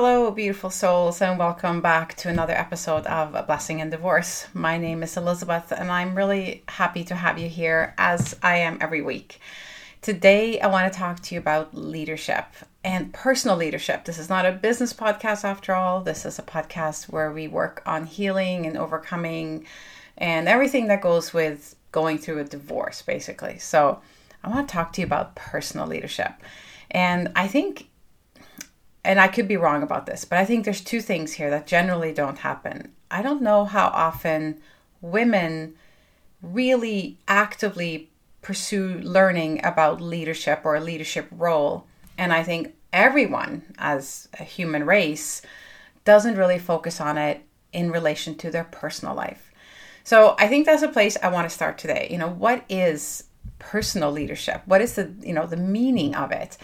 Hello, beautiful souls, and welcome back to another episode of A Blessing in Divorce. My name is Elizabeth, and I'm really happy to have you here as I am every week. Today, I want to talk to you about leadership and personal leadership. This is not a business podcast after all. This is a podcast where we work on healing and overcoming and everything that goes with going through a divorce, basically. So, I want to talk to you about personal leadership. And I think and I could be wrong about this, but I think there's two things here that generally don't happen. I don't know how often women really actively pursue learning about leadership or a leadership role. And I think everyone, as a human race, doesn't really focus on it in relation to their personal life. So I think that's a place I want to start today. You know, what is personal leadership? What is the, you know, the meaning of it?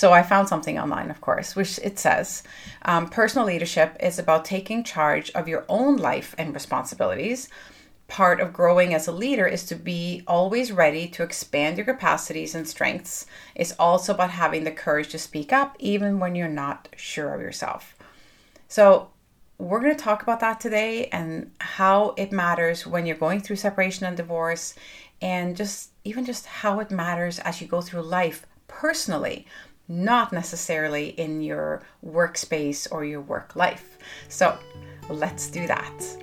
So I found something online, of course, which it says um, personal leadership is about taking charge of your own life and responsibilities. Part of growing as a leader is to be always ready to expand your capacities and strengths. It's also about having the courage to speak up, even when you're not sure of yourself. So, we're going to talk about that today and how it matters when you're going through separation and divorce, and just even just how it matters as you go through life personally not necessarily in your workspace or your work life. So let's do that.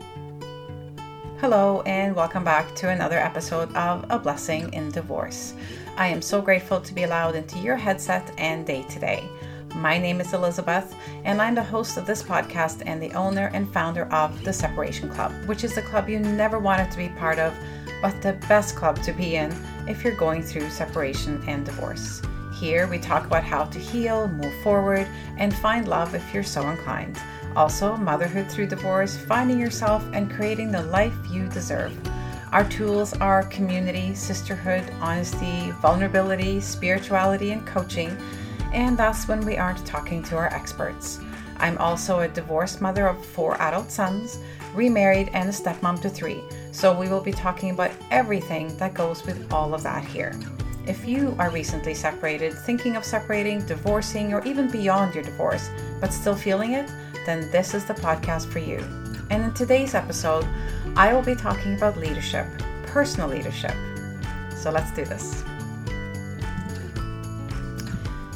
Hello, and welcome back to another episode of A Blessing in Divorce. I am so grateful to be allowed into your headset and day today. My name is Elizabeth, and I'm the host of this podcast and the owner and founder of the Separation Club, which is the club you never wanted to be part of, but the best club to be in if you're going through separation and divorce. Here, we talk about how to heal, move forward, and find love if you're so inclined. Also, motherhood through divorce, finding yourself, and creating the life you deserve. Our tools are community, sisterhood, honesty, vulnerability, spirituality, and coaching. And that's when we aren't talking to our experts. I'm also a divorced mother of four adult sons, remarried, and a stepmom to three. So we will be talking about everything that goes with all of that here. If you are recently separated, thinking of separating, divorcing, or even beyond your divorce, but still feeling it, then this is the podcast for you. And in today's episode, I will be talking about leadership, personal leadership. So let's do this.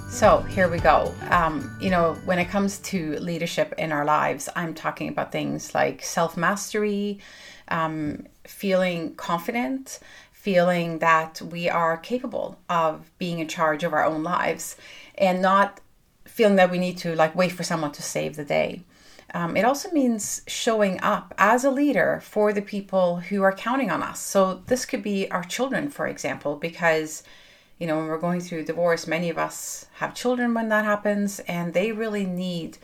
So here we go. Um, you know, when it comes to leadership in our lives, I'm talking about things like self mastery, um, feeling confident, feeling that we are capable of being in charge of our own lives and not feeling that we need to like wait for someone to save the day. Um, it also means showing up as a leader for the people who are counting on us. So this could be our children, for example, because you know when we're going through divorce, many of us have children when that happens, and they really need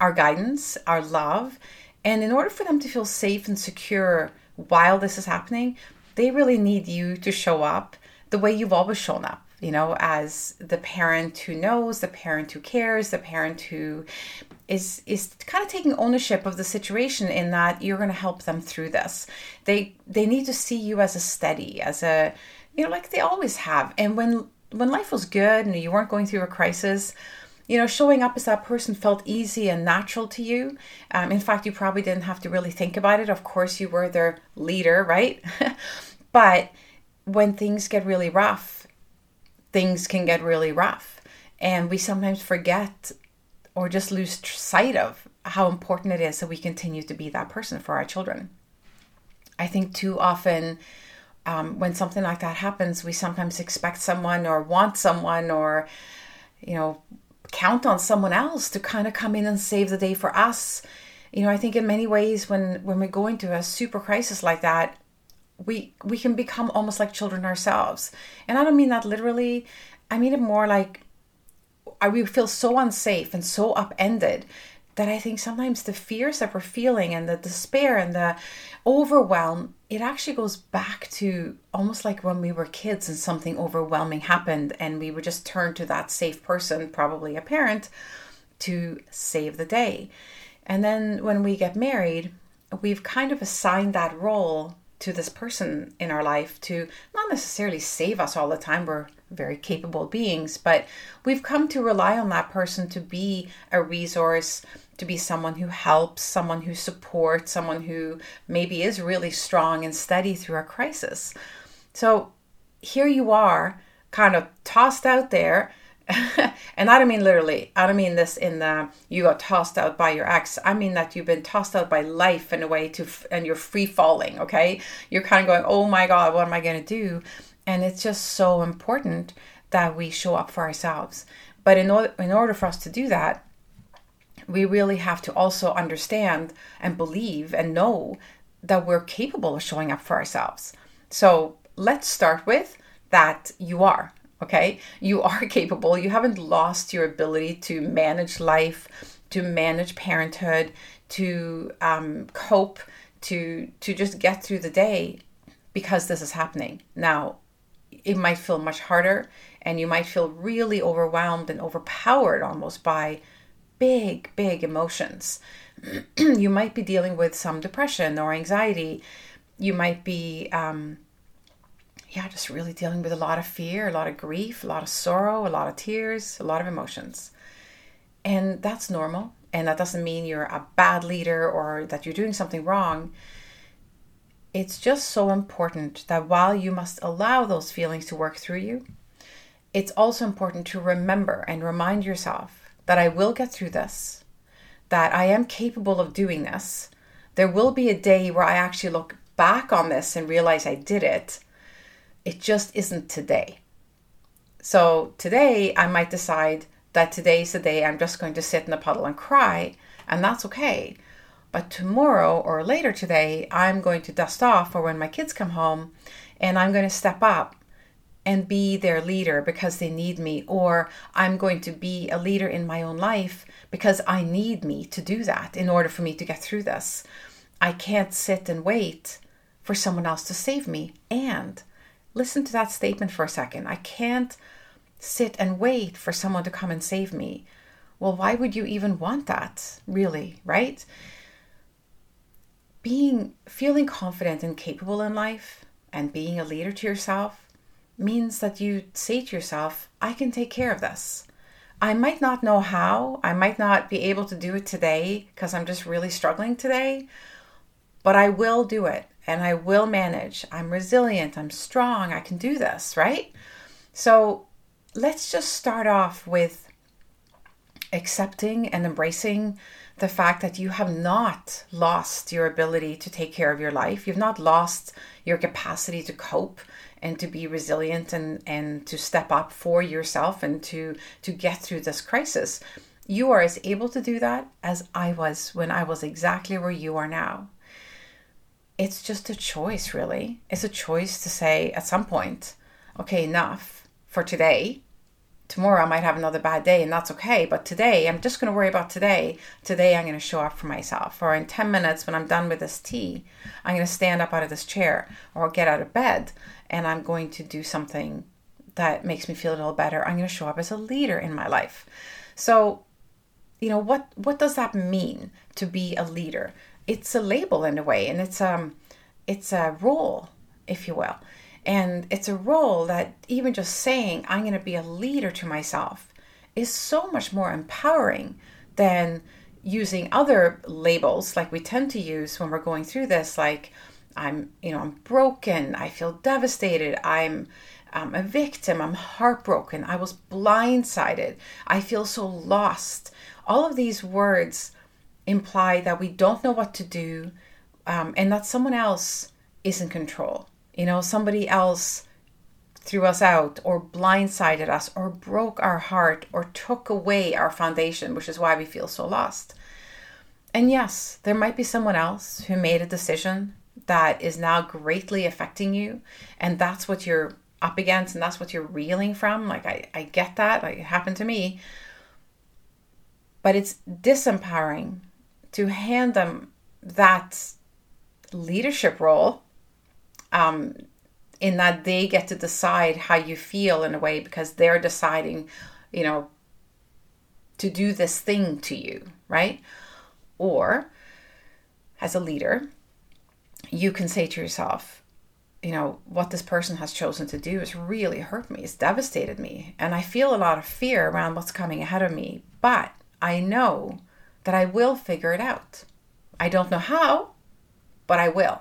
our guidance, our love, and in order for them to feel safe and secure while this is happening, they really need you to show up the way you've always shown up you know as the parent who knows the parent who cares the parent who is is kind of taking ownership of the situation in that you're going to help them through this. They they need to see you as a steady as a you know like they always have. And when when life was good and you weren't going through a crisis you know, showing up as that person felt easy and natural to you. Um, in fact, you probably didn't have to really think about it. Of course, you were their leader, right? but when things get really rough, things can get really rough. And we sometimes forget or just lose sight of how important it is that we continue to be that person for our children. I think too often um, when something like that happens, we sometimes expect someone or want someone or, you know, count on someone else to kind of come in and save the day for us. You know, I think in many ways when when we go into a super crisis like that, we we can become almost like children ourselves. And I don't mean that literally. I mean it more like we feel so unsafe and so upended that I think sometimes the fears that we're feeling and the despair and the overwhelm, it actually goes back to almost like when we were kids and something overwhelming happened and we would just turn to that safe person, probably a parent, to save the day. And then when we get married, we've kind of assigned that role to this person in our life to not necessarily save us all the time. We're very capable beings, but we've come to rely on that person to be a resource, to be someone who helps, someone who supports, someone who maybe is really strong and steady through a crisis. So here you are, kind of tossed out there. and I don't mean literally. I don't mean this in the you got tossed out by your ex. I mean that you've been tossed out by life in a way to, and you're free falling. Okay, you're kind of going, oh my god, what am I going to do? And it's just so important that we show up for ourselves. But in order, in order for us to do that, we really have to also understand and believe and know that we're capable of showing up for ourselves. So let's start with that you are. Okay, you are capable. You haven't lost your ability to manage life, to manage parenthood, to um, cope, to to just get through the day because this is happening. Now, it might feel much harder, and you might feel really overwhelmed and overpowered almost by big, big emotions. you might be dealing with some depression or anxiety. You might be um, yeah, just really dealing with a lot of fear, a lot of grief, a lot of sorrow, a lot of tears, a lot of emotions. And that's normal. And that doesn't mean you're a bad leader or that you're doing something wrong. It's just so important that while you must allow those feelings to work through you, it's also important to remember and remind yourself that I will get through this, that I am capable of doing this. There will be a day where I actually look back on this and realize I did it it just isn't today. So today I might decide that today's the day I'm just going to sit in the puddle and cry, and that's okay. But tomorrow or later today, I'm going to dust off, or when my kids come home, and I'm going to step up and be their leader because they need me, or I'm going to be a leader in my own life because I need me to do that in order for me to get through this. I can't sit and wait for someone else to save me. And Listen to that statement for a second. I can't sit and wait for someone to come and save me. Well, why would you even want that, really, right? Being feeling confident and capable in life and being a leader to yourself means that you say to yourself, I can take care of this. I might not know how, I might not be able to do it today because I'm just really struggling today, but I will do it and I will manage. I'm resilient, I'm strong, I can do this, right? So let's just start off with accepting and embracing the fact that you have not lost your ability to take care of your life. You've not lost your capacity to cope and to be resilient and, and to step up for yourself and to, to get through this crisis. You are as able to do that as I was when I was exactly where you are now it's just a choice, really. It's a choice to say at some point, okay, enough for today. Tomorrow I might have another bad day, and that's okay. But today, I'm just going to worry about today. Today, I'm going to show up for myself. Or in 10 minutes, when I'm done with this tea, I'm going to stand up out of this chair or get out of bed and I'm going to do something that makes me feel a little better. I'm going to show up as a leader in my life. So, you know, what, what does that mean to be a leader? it's a label in a way and it's um it's a role if you will and it's a role that even just saying i'm going to be a leader to myself is so much more empowering than using other labels like we tend to use when we're going through this like i'm you know i'm broken i feel devastated i'm I'm a victim. I'm heartbroken. I was blindsided. I feel so lost. All of these words imply that we don't know what to do um, and that someone else is in control. You know, somebody else threw us out or blindsided us or broke our heart or took away our foundation, which is why we feel so lost. And yes, there might be someone else who made a decision that is now greatly affecting you, and that's what you're up against and that's what you're reeling from. Like, I, I get that, like, it happened to me. But it's disempowering to hand them that leadership role um, in that they get to decide how you feel in a way because they're deciding, you know, to do this thing to you, right? Or as a leader, you can say to yourself, you know, what this person has chosen to do has really hurt me. It's devastated me. And I feel a lot of fear around what's coming ahead of me. But I know that I will figure it out. I don't know how, but I will.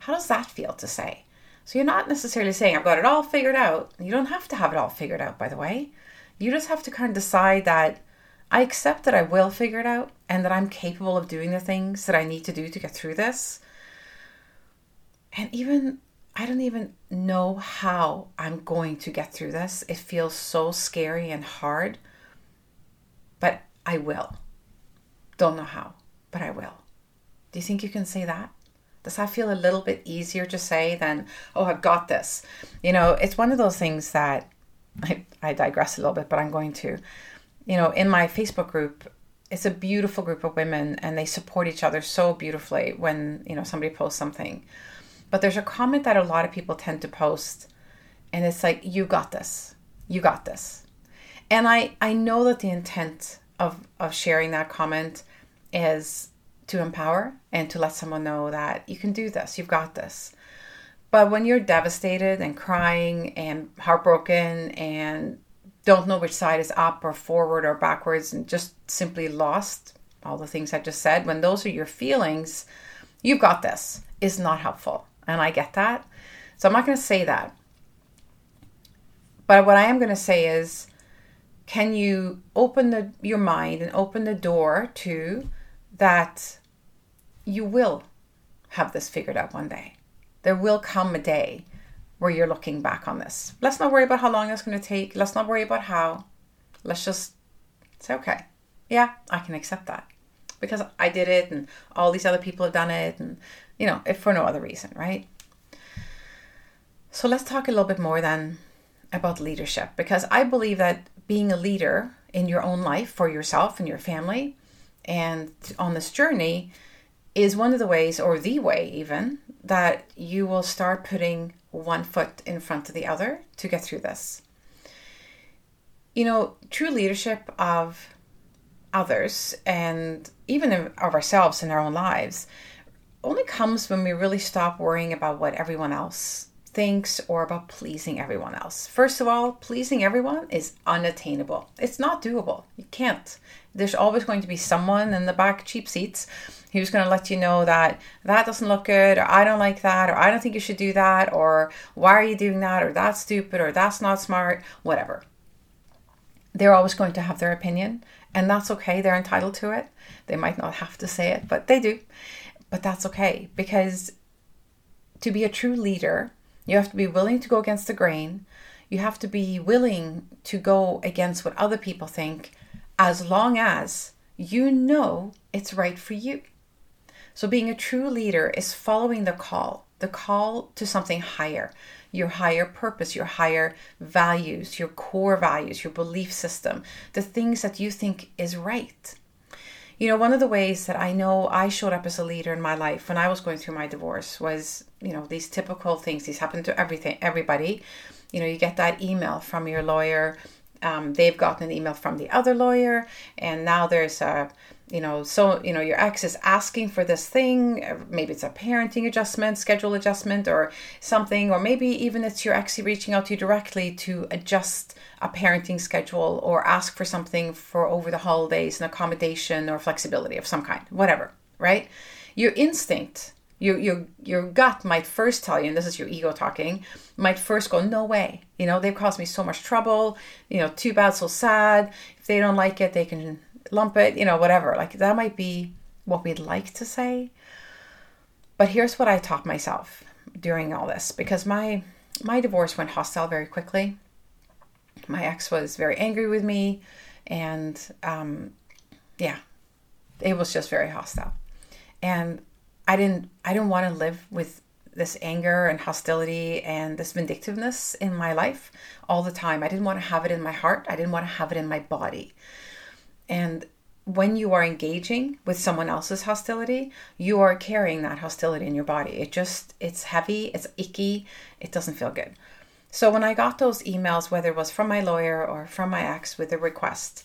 How does that feel to say? So you're not necessarily saying, I've got it all figured out. You don't have to have it all figured out, by the way. You just have to kind of decide that I accept that I will figure it out and that I'm capable of doing the things that I need to do to get through this. And even, I don't even know how I'm going to get through this. It feels so scary and hard, but I will. Don't know how, but I will. Do you think you can say that? Does that feel a little bit easier to say than, oh, I've got this? You know, it's one of those things that I, I digress a little bit, but I'm going to. You know, in my Facebook group, it's a beautiful group of women and they support each other so beautifully when, you know, somebody posts something. But there's a comment that a lot of people tend to post and it's like, you got this. You got this. And I, I know that the intent of, of sharing that comment is to empower and to let someone know that you can do this, you've got this. But when you're devastated and crying and heartbroken and don't know which side is up or forward or backwards and just simply lost, all the things I just said, when those are your feelings, you've got this, is not helpful. And I get that. So I'm not going to say that. But what I am going to say is can you open the, your mind and open the door to that you will have this figured out one day. There will come a day where you're looking back on this. Let's not worry about how long it's going to take. Let's not worry about how. Let's just say, okay, yeah, I can accept that because I did it and all these other people have done it and, you know, if for no other reason, right? So let's talk a little bit more then about leadership because I believe that being a leader in your own life for yourself and your family and on this journey is one of the ways, or the way even, that you will start putting one foot in front of the other to get through this. You know, true leadership of others and even of ourselves in our own lives only comes when we really stop worrying about what everyone else thinks or about pleasing everyone else. First of all, pleasing everyone is unattainable. It's not doable. You can't. There's always going to be someone in the back cheap seats who's going to let you know that that doesn't look good or I don't like that or I don't think you should do that or why are you doing that or that's stupid or that's not smart, whatever. They're always going to have their opinion and that's okay. They're entitled to it. They might not have to say it, but they do. But that's okay because to be a true leader, you have to be willing to go against the grain. You have to be willing to go against what other people think as long as you know it's right for you. So, being a true leader is following the call, the call to something higher, your higher purpose, your higher values, your core values, your belief system, the things that you think is right. You know, one of the ways that I know I showed up as a leader in my life when I was going through my divorce was, you know, these typical things. These happen to everything, everybody. You know, you get that email from your lawyer. Um, they've gotten an email from the other lawyer, and now there's a you know, so, you know, your ex is asking for this thing. Maybe it's a parenting adjustment, schedule adjustment, or something. Or maybe even it's your ex reaching out to you directly to adjust a parenting schedule or ask for something for over the holidays, an accommodation or flexibility of some kind, whatever, right? Your instinct, your, your, your gut might first tell you, and this is your ego talking, might first go, no way. You know, they've caused me so much trouble. You know, too bad, so sad. If they don't like it, they can lump it, you know, whatever. Like that might be what we'd like to say. But here's what I taught myself during all this because my my divorce went hostile very quickly. My ex was very angry with me, and um, yeah, it was just very hostile. And I didn't I didn't want to live with this anger and hostility and this vindictiveness in my life all the time. I didn't want to have it in my heart. I didn't want to have it in my body. And when you are engaging with someone else's hostility, you are carrying that hostility in your body. It just, it's heavy, it's icky, it doesn't feel good. So when I got those emails, whether it was from my lawyer or from my ex with a request,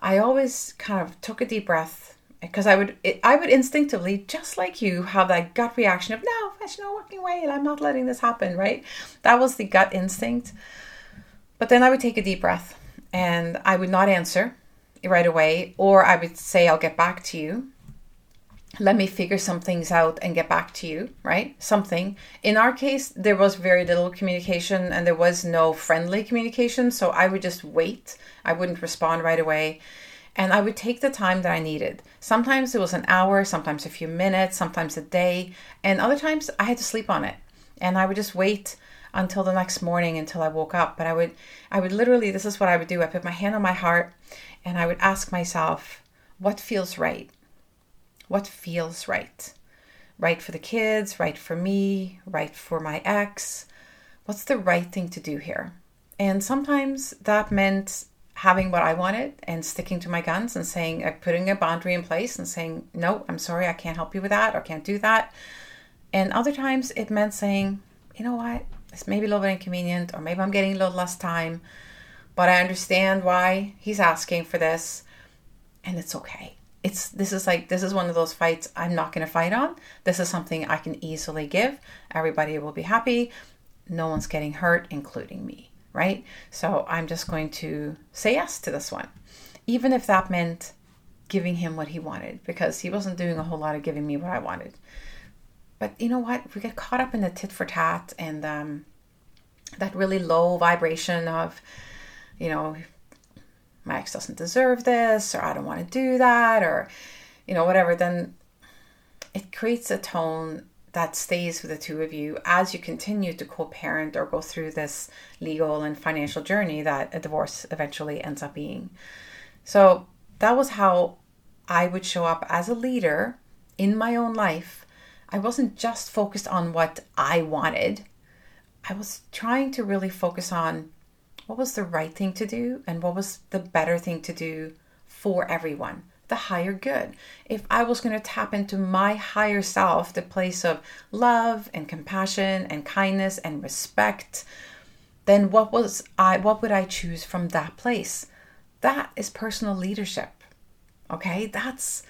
I always kind of took a deep breath because I would it, I would instinctively, just like you, have that gut reaction of no, there's no walking away, I'm not letting this happen, right? That was the gut instinct. But then I would take a deep breath and I would not answer right away, or I would say I'll get back to you. Let me figure some things out and get back to you, right? Something. In our case, there was very little communication and there was no friendly communication. So I would just wait. I wouldn't respond right away and I would take the time that I needed. Sometimes it was an hour, sometimes a few minutes, sometimes a day, and other times I had to sleep on it. And I would just wait until the next morning until I woke up. But I would I would literally this is what I would do. I put my hand on my heart and I would ask myself, what feels right? What feels right? Right for the kids, right for me, right for my ex. What's the right thing to do here? And sometimes that meant having what I wanted and sticking to my guns and saying, uh, putting a boundary in place and saying, no, I'm sorry, I can't help you with that or can't do that. And other times it meant saying, you know what, it's maybe a little bit inconvenient or maybe I'm getting a little less time, but I understand why he's asking for this and it's okay. It's this is like this is one of those fights I'm not going to fight on. This is something I can easily give. Everybody will be happy. No one's getting hurt including me right? So I'm just going to say yes to this one, even if that meant giving him what he wanted, because he wasn't doing a whole lot of giving me what I wanted. But you know what? We get caught up in the tit for tat and um, that really low vibration of, you know, my ex doesn't deserve this, or I don't want to do that, or, you know, whatever. Then it creates a tone that stays with the two of you as you continue to co parent or go through this legal and financial journey that a divorce eventually ends up being. So that was how I would show up as a leader in my own life. I wasn't just focused on what I wanted, I was trying to really focus on what was the right thing to do and what was the better thing to do for everyone the higher good. If I was going to tap into my higher self, the place of love and compassion and kindness and respect, then what was I what would I choose from that place? That is personal leadership. Okay? That's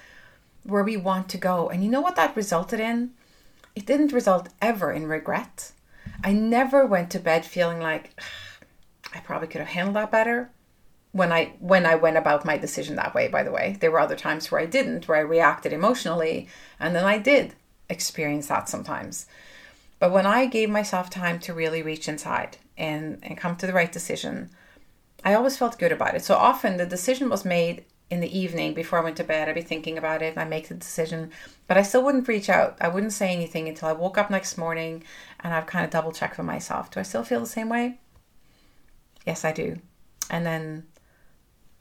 where we want to go. And you know what that resulted in? It didn't result ever in regret. I never went to bed feeling like I probably could have handled that better when I when I went about my decision that way, by the way. There were other times where I didn't, where I reacted emotionally, and then I did experience that sometimes. But when I gave myself time to really reach inside and, and come to the right decision, I always felt good about it. So often the decision was made in the evening before I went to bed. I'd be thinking about it, I make the decision, but I still wouldn't reach out. I wouldn't say anything until I woke up next morning and I've kind of double checked for myself. Do I still feel the same way? Yes, I do. And then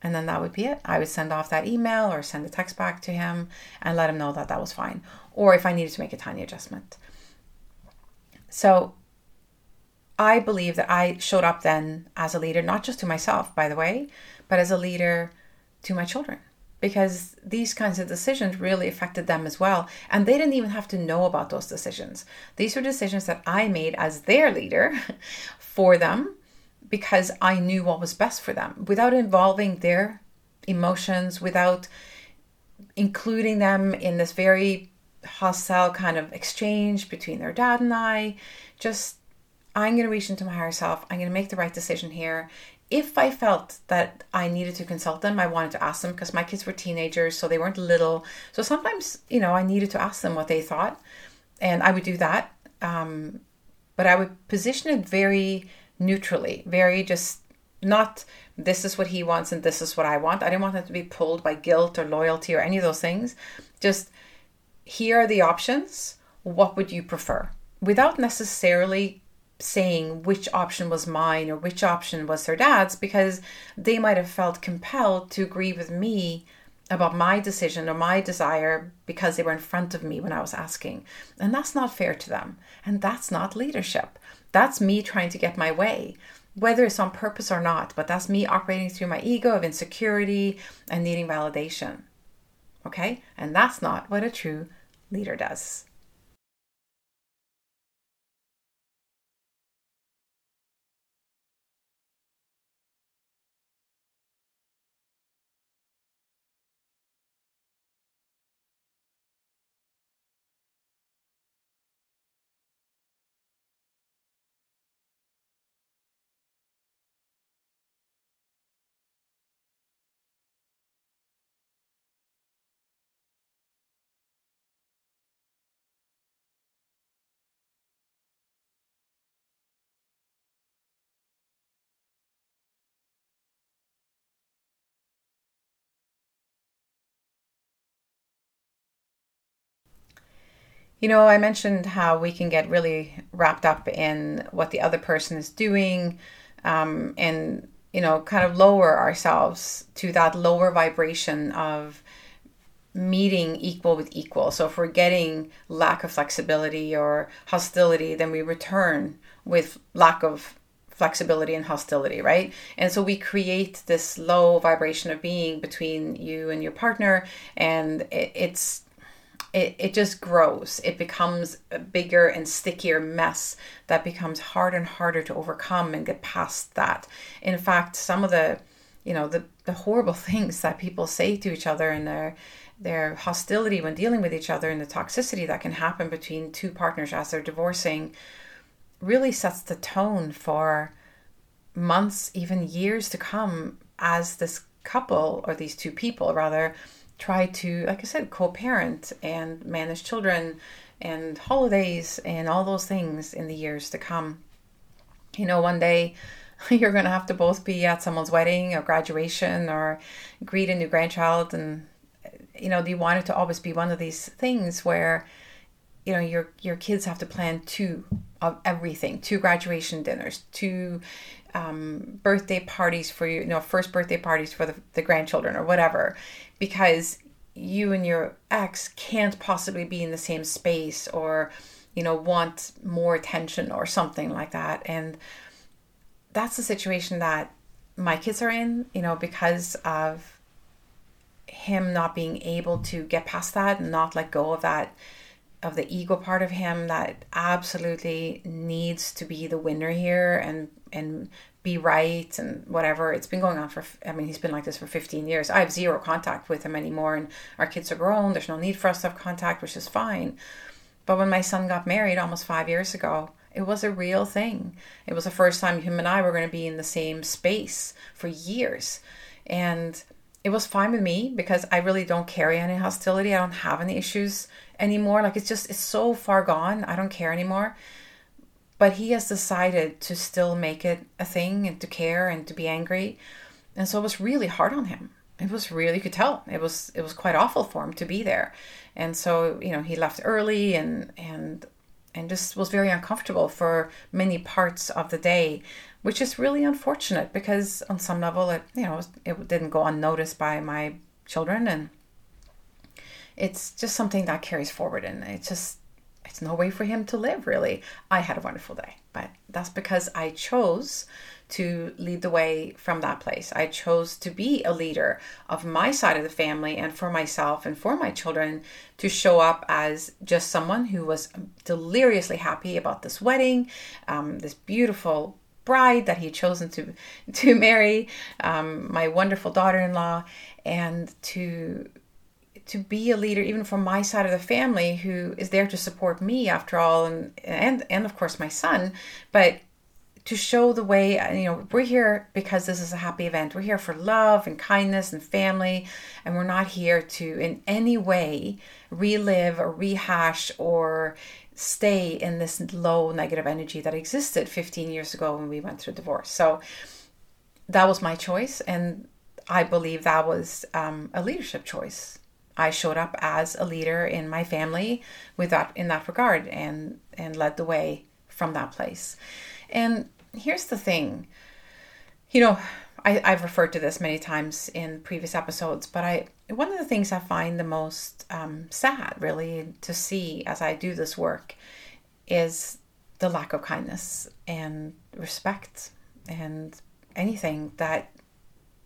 and then that would be it. I would send off that email or send a text back to him and let him know that that was fine. Or if I needed to make a tiny adjustment. So I believe that I showed up then as a leader, not just to myself, by the way, but as a leader to my children. Because these kinds of decisions really affected them as well. And they didn't even have to know about those decisions. These were decisions that I made as their leader for them because I knew what was best for them without involving their emotions, without including them in this very hostile kind of exchange between their dad and I. Just, I'm going to reach into my higher self. I'm going to make the right decision here. If I felt that I needed to consult them, I wanted to ask them because my kids were teenagers, so they weren't little. So sometimes, you know, I needed to ask them what they thought, and I would do that. Um, but I would position it very neutrally, very just not this is what he wants and this is what I want. I didn't want them to be pulled by guilt or loyalty or any of those things. Just here are the options. What would you prefer? Without necessarily saying which option was mine or which option was their dad's, because they might have felt compelled to agree with me about my decision or my desire because they were in front of me when I was asking. And that's not fair to them. And that's not leadership. That's me trying to get my way, whether it's on purpose or not, but that's me operating through my ego of insecurity and needing validation. Okay? And that's not what a true leader does. You know, I mentioned how we can get really wrapped up in what the other person is doing um, and, you know, kind of lower ourselves to that lower vibration of meeting equal with equal. So if we're getting lack of flexibility or hostility, then we return with lack of flexibility and hostility, right? And so we create this low vibration of being between you and your partner, and it's it, it just grows. It becomes a bigger and stickier mess that becomes harder and harder to overcome and get past that. In fact, some of the, you know, the, the horrible things that people say to each other and their their hostility when dealing with each other and the toxicity that can happen between two partners as they're divorcing really sets the tone for months, even years to come as this couple or these two people rather try to, like I said, co parent and manage children and holidays and all those things in the years to come. You know, one day you're going to have to both be at someone's wedding or graduation or greet a new grandchild. And, you know, do you want it to always be one of these things where, you know, your, your kids have to plan two of everything, two graduation dinners, two um, birthday parties for you, you know, first birthday parties for the, the grandchildren or whatever, because you and your ex can't possibly be in the same space or, you know, want more attention or something like that. And that's the situation that my kids are in, you know, because of him not being able to get past that and not let go of that of the ego part of him that absolutely needs to be the winner here and and be right and whatever. It's been going on for, I mean, he's been like this for 15 years. I have zero contact with him anymore, and our kids are grown. There's no need for us to have contact, which is fine. But when my son got married almost five years ago, it was a real thing. It was the first time him and I were going to be in the same space for years. And it was fine with me because I really don't carry any hostility. I don't have any issues anymore. Like it's just, it's so far gone. I don't care anymore but he has decided to still make it a thing and to care and to be angry and so it was really hard on him it was really you could tell it was it was quite awful for him to be there and so you know he left early and and and just was very uncomfortable for many parts of the day which is really unfortunate because on some level it you know it didn't go unnoticed by my children and it's just something that carries forward and it's just it's no way for him to live, really. I had a wonderful day, but that's because I chose to lead the way from that place. I chose to be a leader of my side of the family and for myself and for my children to show up as just someone who was deliriously happy about this wedding, um, this beautiful bride that he had chosen to to marry, um, my wonderful daughter-in-law, and to to be a leader even from my side of the family who is there to support me after all and and and of course my son but to show the way you know we're here because this is a happy event. We're here for love and kindness and family and we're not here to in any way relive or rehash or stay in this low negative energy that existed 15 years ago when we went through divorce. So that was my choice and i believe that was um, a leadership choice. I showed up as a leader in my family with that in that regard and and led the way from that place. And here's the thing, you know, I, I've referred to this many times in previous episodes, but I one of the things I find the most um, sad, really, to see as I do this work, is the lack of kindness and respect and anything that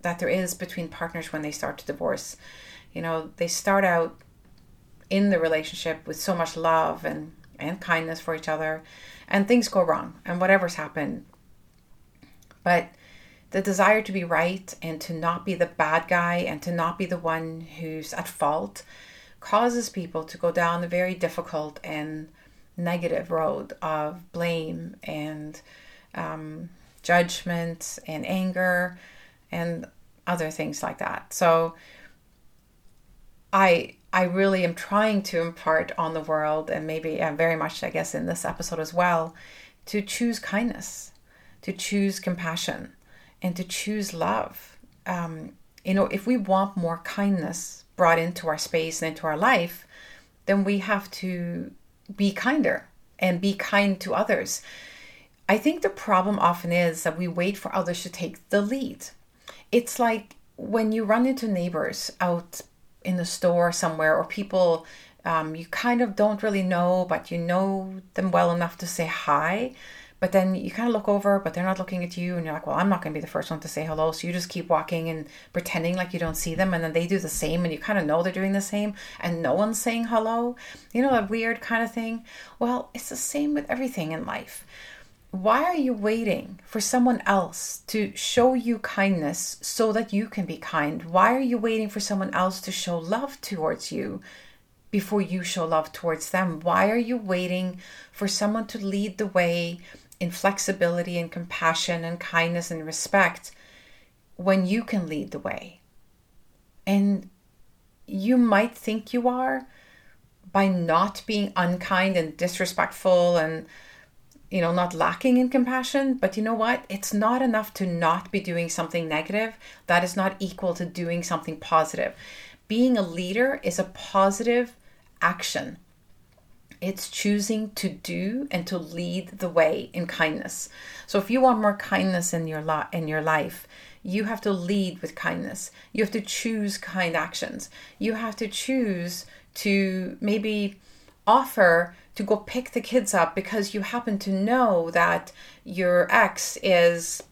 that there is between partners when they start to divorce. You know they start out in the relationship with so much love and and kindness for each other and things go wrong and whatever's happened. But the desire to be right and to not be the bad guy and to not be the one who's at fault causes people to go down a very difficult and negative road of blame and um, judgment and anger and other things like that. So I I really am trying to impart on the world, and maybe uh, very much, I guess, in this episode as well, to choose kindness, to choose compassion, and to choose love. Um, you know, if we want more kindness brought into our space and into our life, then we have to be kinder and be kind to others. I think the problem often is that we wait for others to take the lead. It's like when you run into neighbors out in the store somewhere or people um, you kind of don't really know, but you know them well enough to say hi. But then you kind of look over, but they're not looking at you, and you're like, well, I'm not going to be the first one to say hello. So you just keep walking and pretending like you don't see them, and then they do the same, and you kind of know they're doing the same, and no one's saying hello. You know, that weird kind of thing. Well, it's the same with everything in life. Why are you waiting for someone else to show you kindness so that you can be kind? Why are you waiting for someone else to show love towards you before you show love towards them? Why are you waiting for someone to lead the way in flexibility and compassion and kindness and respect when you can lead the way? And you might think you are by not being unkind and disrespectful and you know not lacking in compassion but you know what it's not enough to not be doing something negative that is not equal to doing something positive being a leader is a positive action. It's choosing to do and to lead the way in kindness. So if you want more kindness in your lot in your life, you have to lead with kindness. You have to choose kind actions. You have to choose to maybe offer to go pick the kids up because you happen to know that your ex is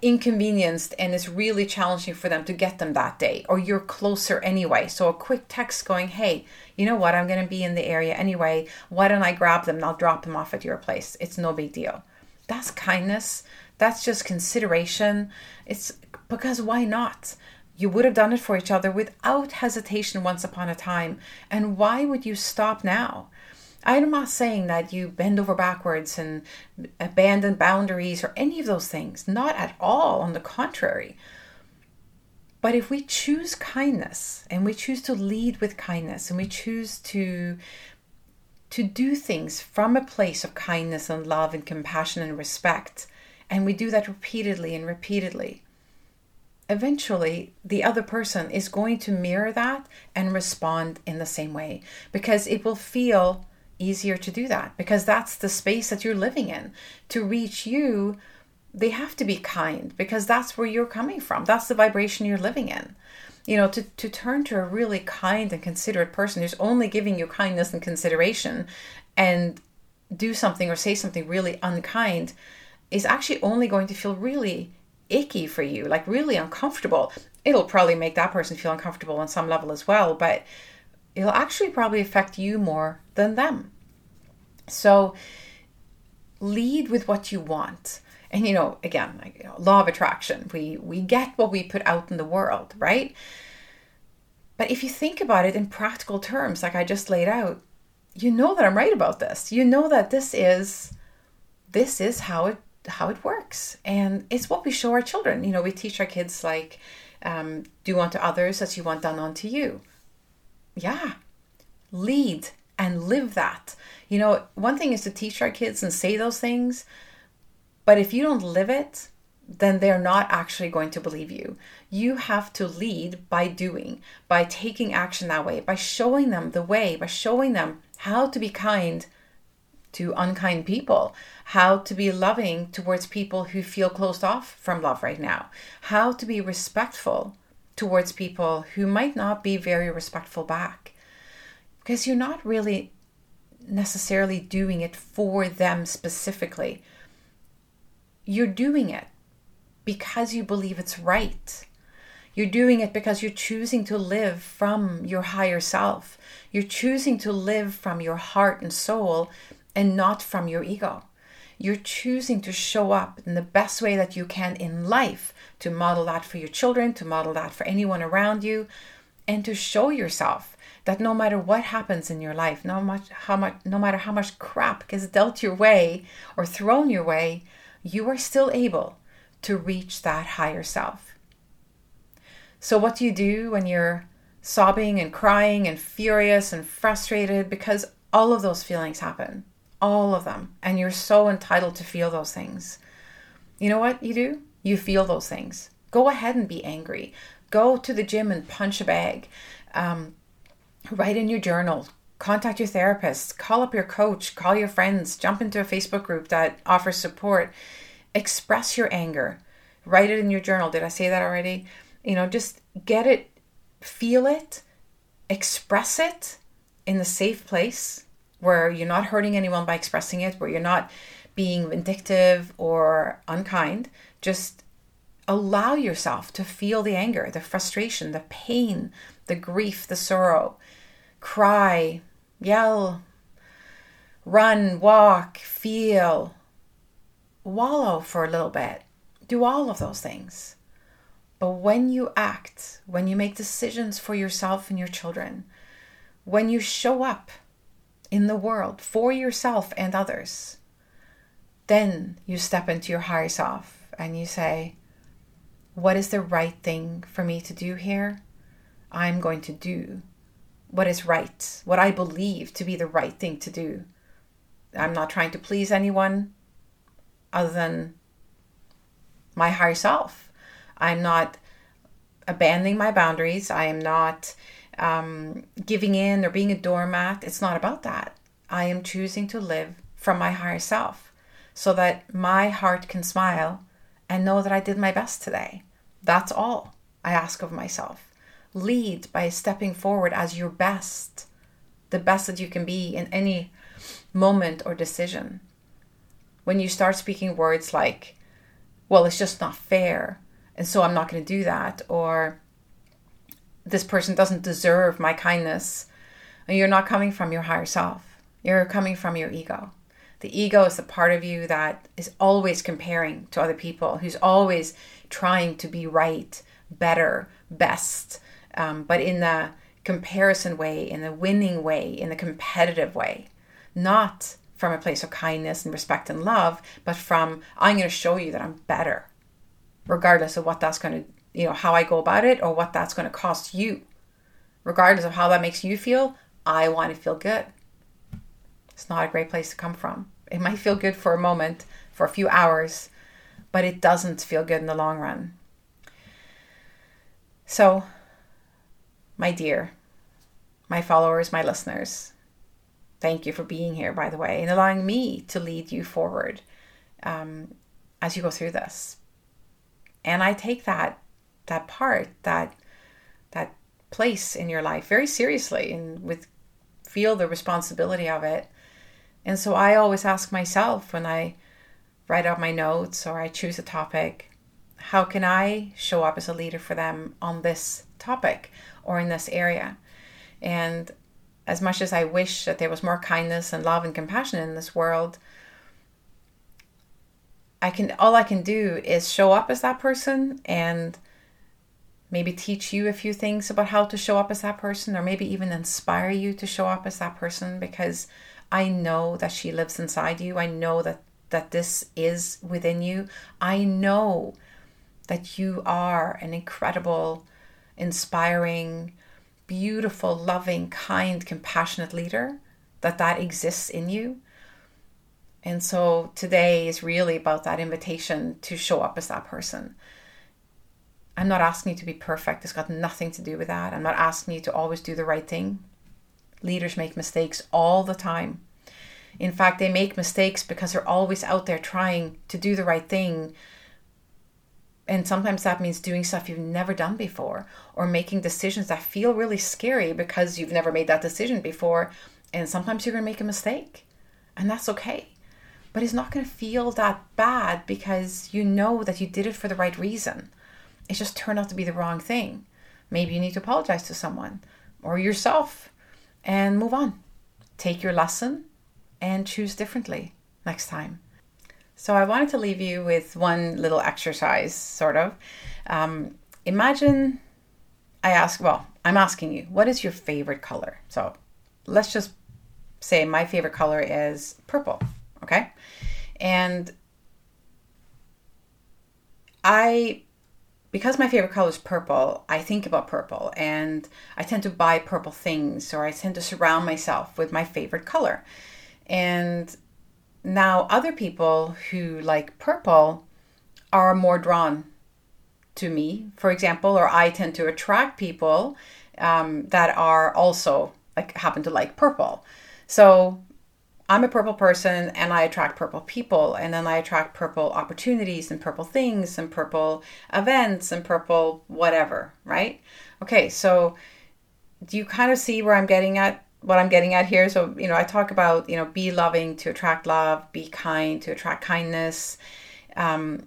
inconvenienced and it's really challenging for them to get them that day or you're closer anyway. So a quick text going hey you know what? I'm going to be in the area anyway. Why don't i grab them? And i'll drop them off at your place. It's no big deal. That's kindness. That's just consideration. It's because why not? You would have done it for each other without hesitation once upon a time. And why would you stop now I'm not saying that you bend over backwards and abandon boundaries or any of those things. Not at all. On the contrary. But if we choose kindness and we choose to lead with kindness and we choose to to do things from a place of kindness and love and compassion and respect, and we do that repeatedly and repeatedly, eventually the other person is going to mirror that and respond in the same way because it will feel easier to do that because that's the space that you're living in. To reach you, they have to be kind because that's where you're coming from. That's the vibration you're living in. You know, to, to turn to a really kind and considerate person who's only giving you kindness and consideration and do something or say something really unkind is actually only going to feel really icky for you, like really uncomfortable. It'll probably make that person feel uncomfortable on some level as well, but it'll actually probably affect you more than them. So lead with what you want. And you know, again, like, you know, law of attraction, we we get what we put out in the world, right? But if you think about it in practical terms, like I just laid out, you know that I'm right about this. You know that this is this is how it how it works, and it's what we show our children. You know, we teach our kids like, um, do unto others as you want done unto you. Yeah, lead and live that. You know, one thing is to teach our kids and say those things, but if you don't live it, then they're not actually going to believe you. You have to lead by doing, by taking action that way, by showing them the way, by showing them how to be kind to unkind people, how to be loving towards people who feel closed off from love right now, how to be respectful towards people who might not be very respectful back because you're not really necessarily doing it for them specifically. You're doing it because you believe it's right. You're doing it because you're choosing to live from your higher self. You're choosing to live from your heart and soul and not from your ego. You're choosing to show up in the best way that you can in life, to model that for your children, to model that for anyone around you, and to show yourself that no matter what happens in your life, no much how much no matter how much crap gets dealt your way or thrown your way, you are still able to reach that higher self. So what do you do when you're sobbing and crying and furious and frustrated because all of those feelings happen, all of them, and you're so entitled to feel those things. You know what you do? You feel those things. Go ahead and be angry. Go to the gym and punch a bag. Um, write in your journal, contact your therapist, call up your coach, call your friends, jump into a Facebook group that offers support. Express your anger. Write it in your journal. Did I say that already? You know, just get it, feel it, express it in a safe place where you're not hurting anyone by expressing it, where you're not being vindictive or unkind. Just allow yourself to feel the anger, the frustration, the pain, the grief, the sorrow. Cry, yell, run, walk, feel, wallow for a little bit. Do all of those things. But when you act, when you make decisions for yourself and your children, when you show up in the world for yourself and others, then you step into your higher self and you say, What is the right thing for me to do here? I'm going to do what is right, what I believe to be the right thing to do. I'm not trying to please anyone other than my higher self. I'm not abandoning my boundaries. I am not um, giving in or being a doormat. It's not about that. I am choosing to live from my higher self so that my heart can smile and know that I did my best today. That's all I ask of myself. Lead by stepping forward as your best, the best that you can be in any moment or decision. When you start speaking words like, well, it's just not fair, and so I'm not going to do that, or this person doesn't deserve my kindness, and you're not coming from your higher self. You're coming from your ego. The ego is the part of you that is always comparing to other people, who's always trying to be right, better, best, um, but in the comparison way, in the winning way, in the competitive way, not from a place of kindness and respect and love, but from I'm going to show you that I'm better, regardless of what that's going to, you know, how I go about it or what that's going to cost you. Regardless of how that makes you feel, I want to feel good. It's not a great place to come from. It might feel good for a moment, for a few hours, but it doesn't feel good in the long run. So my dear, my followers, my listeners, thank you for being here, by the way, and allowing me to lead you forward um, as you go through this. And I take that that part, that that place in your life very seriously, and with feel the responsibility of it. And so I always ask myself when I write out my notes or I choose a topic, how can I show up as a leader for them on this topic? or in this area. And as much as I wish that there was more kindness and love and compassion in this world, I can all I can do is show up as that person and maybe teach you a few things about how to show up as that person or maybe even inspire you to show up as that person because I know that she lives inside you. I know that that this is within you. I know that you are an incredible inspiring, beautiful, loving, kind, compassionate leader, that that exists in you. And so today is really about that invitation to show up as that person. I'm not asking you to be perfect. It's got nothing to do with that. I'm not asking you to always do the right thing. Leaders make mistakes all the time. In fact, they make mistakes because they're always out there trying to do the right thing and sometimes that means doing stuff you've never done before or making decisions that feel really scary because you've never made that decision before. And sometimes you're going to make a mistake, and that's okay. But it's not going to feel that bad because you know that you did it for the right reason. It just turned out to be the wrong thing. Maybe you need to apologize to someone or yourself and move on. Take your lesson and choose differently next time. So I wanted to leave you with one little exercise, sort of. Um, imagine I ask, well, I'm asking you, what is your favorite color? So let's just say my favorite color is purple, okay? And I, because my favorite color is purple, I think about purple and I tend to buy purple things or I tend to surround myself with my favorite color. And now, other people who like purple are more drawn to me, for example, or I tend to attract people um, that are also like happen to like purple. So I'm a purple person and I attract purple people and then I attract purple opportunities and purple things and purple events and purple whatever, right? Okay, so do you kind of see where I'm getting at what I'm getting at here? So, you know, I talk about, you know, be loving to attract love, be kind to attract kindness. Um,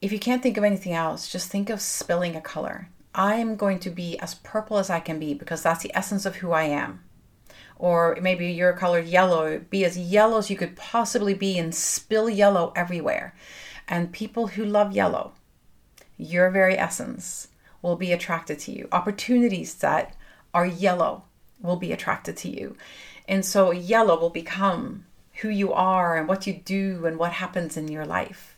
if you can't think of anything else, just think of spilling a color. I am going to be as purple as I can be because that's the essence of who I am. Or maybe you're colored yellow, be as yellow as you could possibly be and spill yellow everywhere. And people who love yellow, your very essence, will be attracted to you. Opportunities that are yellow will be attracted to you. And so yellow will become who you are and what you do and what happens in your life.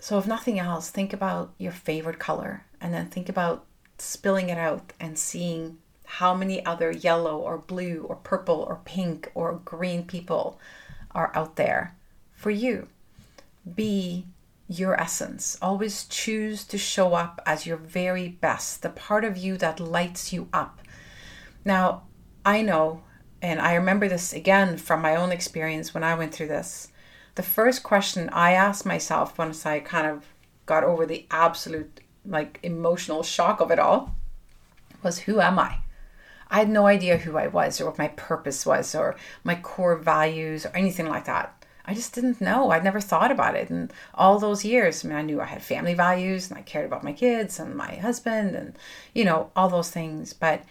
So, if nothing else, think about your favorite color and then think about spilling it out and seeing how many other yellow or blue or purple or pink or green people are out there for you. Be your essence. Always choose to show up as your very best, the part of you that lights you up. Now, I know, and I remember this again from my own experience when I went through this the first question I asked myself once I kind of got over the absolute like emotional shock of it all was who am I? I had no idea who I was or what my purpose was or my core values or anything like that. I just didn't know. I'd never thought about it. And all those years, I mean, I knew I had family values and I cared about my kids and my husband and, you know, all those things. But,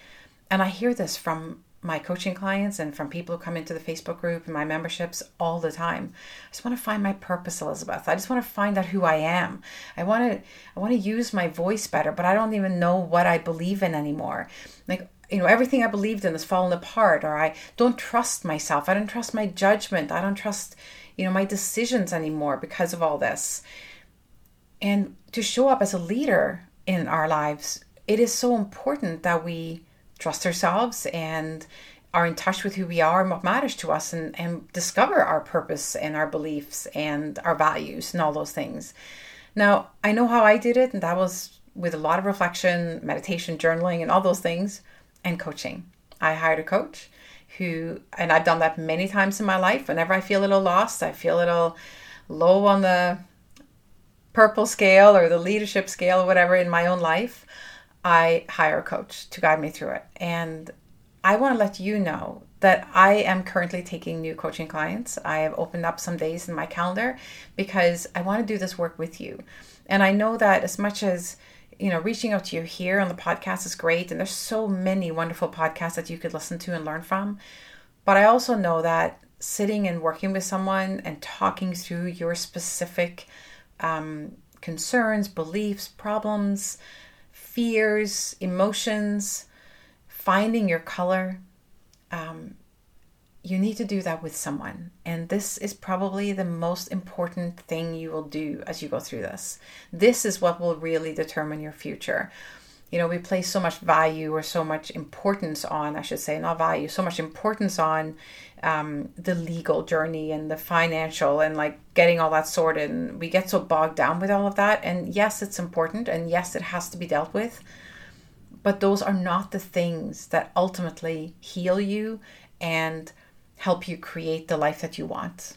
and I hear this from my coaching clients and from people who come into the Facebook group and my memberships all the time. I just want to find my purpose, Elizabeth. I just want to find out who I am. I want to I want to use my voice better, but I don't even know what I believe in anymore. Like you know, everything I believed in has fallen apart or I don't trust myself. I don't trust my judgment. I don't trust, you know, my decisions anymore because of all this. And to show up as a leader in our lives, it is so important that we trust ourselves and are in touch with who we are and what matters to us and, and discover our purpose and our beliefs and our values and all those things. Now, I know how I did it, and that was with a lot of reflection, meditation, journaling, and all those things, and coaching. I hired a coach who, and I've done that many times in my life. Whenever I feel a little lost, I feel a little low on the purple scale or the leadership scale or whatever in my own life, I hire a coach to guide me through it. And I want to let you know that I am currently taking new coaching clients. I have opened up some days in my calendar because I want to do this work with you. And I know that as much as you know, reaching out to you here on the podcast is great, and there's so many wonderful podcasts that you could listen to and learn from. But I also know that sitting and working with someone and talking through your specific um, concerns, beliefs, problems, fears, emotions, finding your color. Um, you need to do that with someone. And this is probably the most important thing you will do as you go through this. This is what will really determine your future. You know, we place so much value or so much importance on, I should say, not value, so much importance on um, the legal journey and the financial and like getting all that sorted. And we get so bogged down with all of that. And yes, it's important. And yes, it has to be dealt with. But those are not the things that ultimately heal you and help you create the life that you want,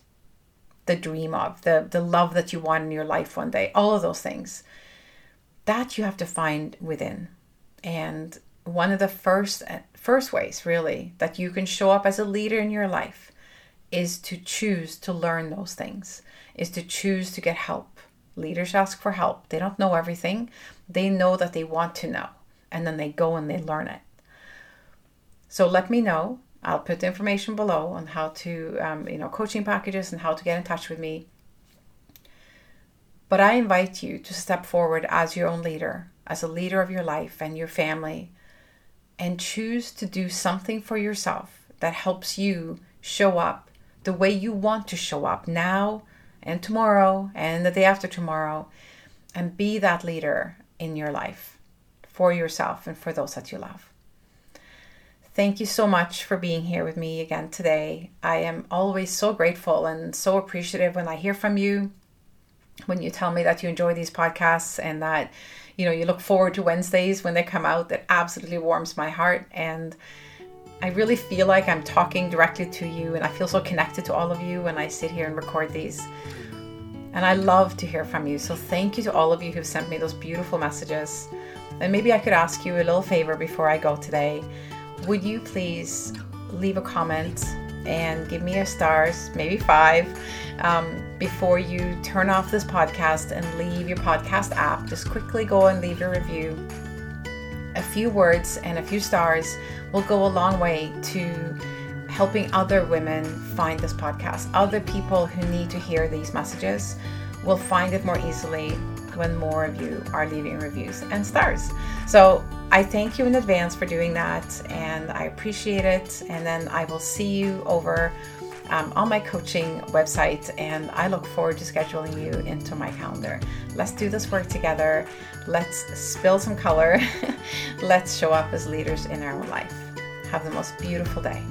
the dream of, the, the love that you want in your life one day, all of those things. That you have to find within. And one of the first uh, first ways really that you can show up as a leader in your life is to choose to learn those things is to choose to get help leaders ask for help they don't know everything they know that they want to know and then they go and they learn it so let me know i'll put the information below on how to um, you know coaching packages and how to get in touch with me but i invite you to step forward as your own leader as a leader of your life and your family and choose to do something for yourself that helps you show up the way you want to show up now and tomorrow and the day after tomorrow and be that leader in your life for yourself and for those that you love. Thank you so much for being here with me again today. I am always so grateful and so appreciative when I hear from you, when you tell me that you enjoy these podcasts and that you know, you look forward to Wednesdays when they come out. That absolutely warms my heart. And I really feel like I'm talking directly to you and I feel so connected to all of you when I sit here and record these. And I love to hear from you. So thank you to all of you who've sent me those beautiful messages. And maybe I could ask you a little favor before I go today. Would you please leave a comment and give me a stars, maybe five, um, before you turn off this podcast and leave your podcast app? Just quickly go and leave a review. A few words and a few stars will go a long way to helping other women find this podcast. Other people who need to hear these messages will find it more easily when more of you are leaving reviews and stars. So I thank you in advance for doing that and I appreciate it. And then I will see you over um, on my coaching website and I look forward to scheduling you into my calendar. Let's do this work together. Let's spill some color. Let's show up as leaders in our life. Have the most beautiful day.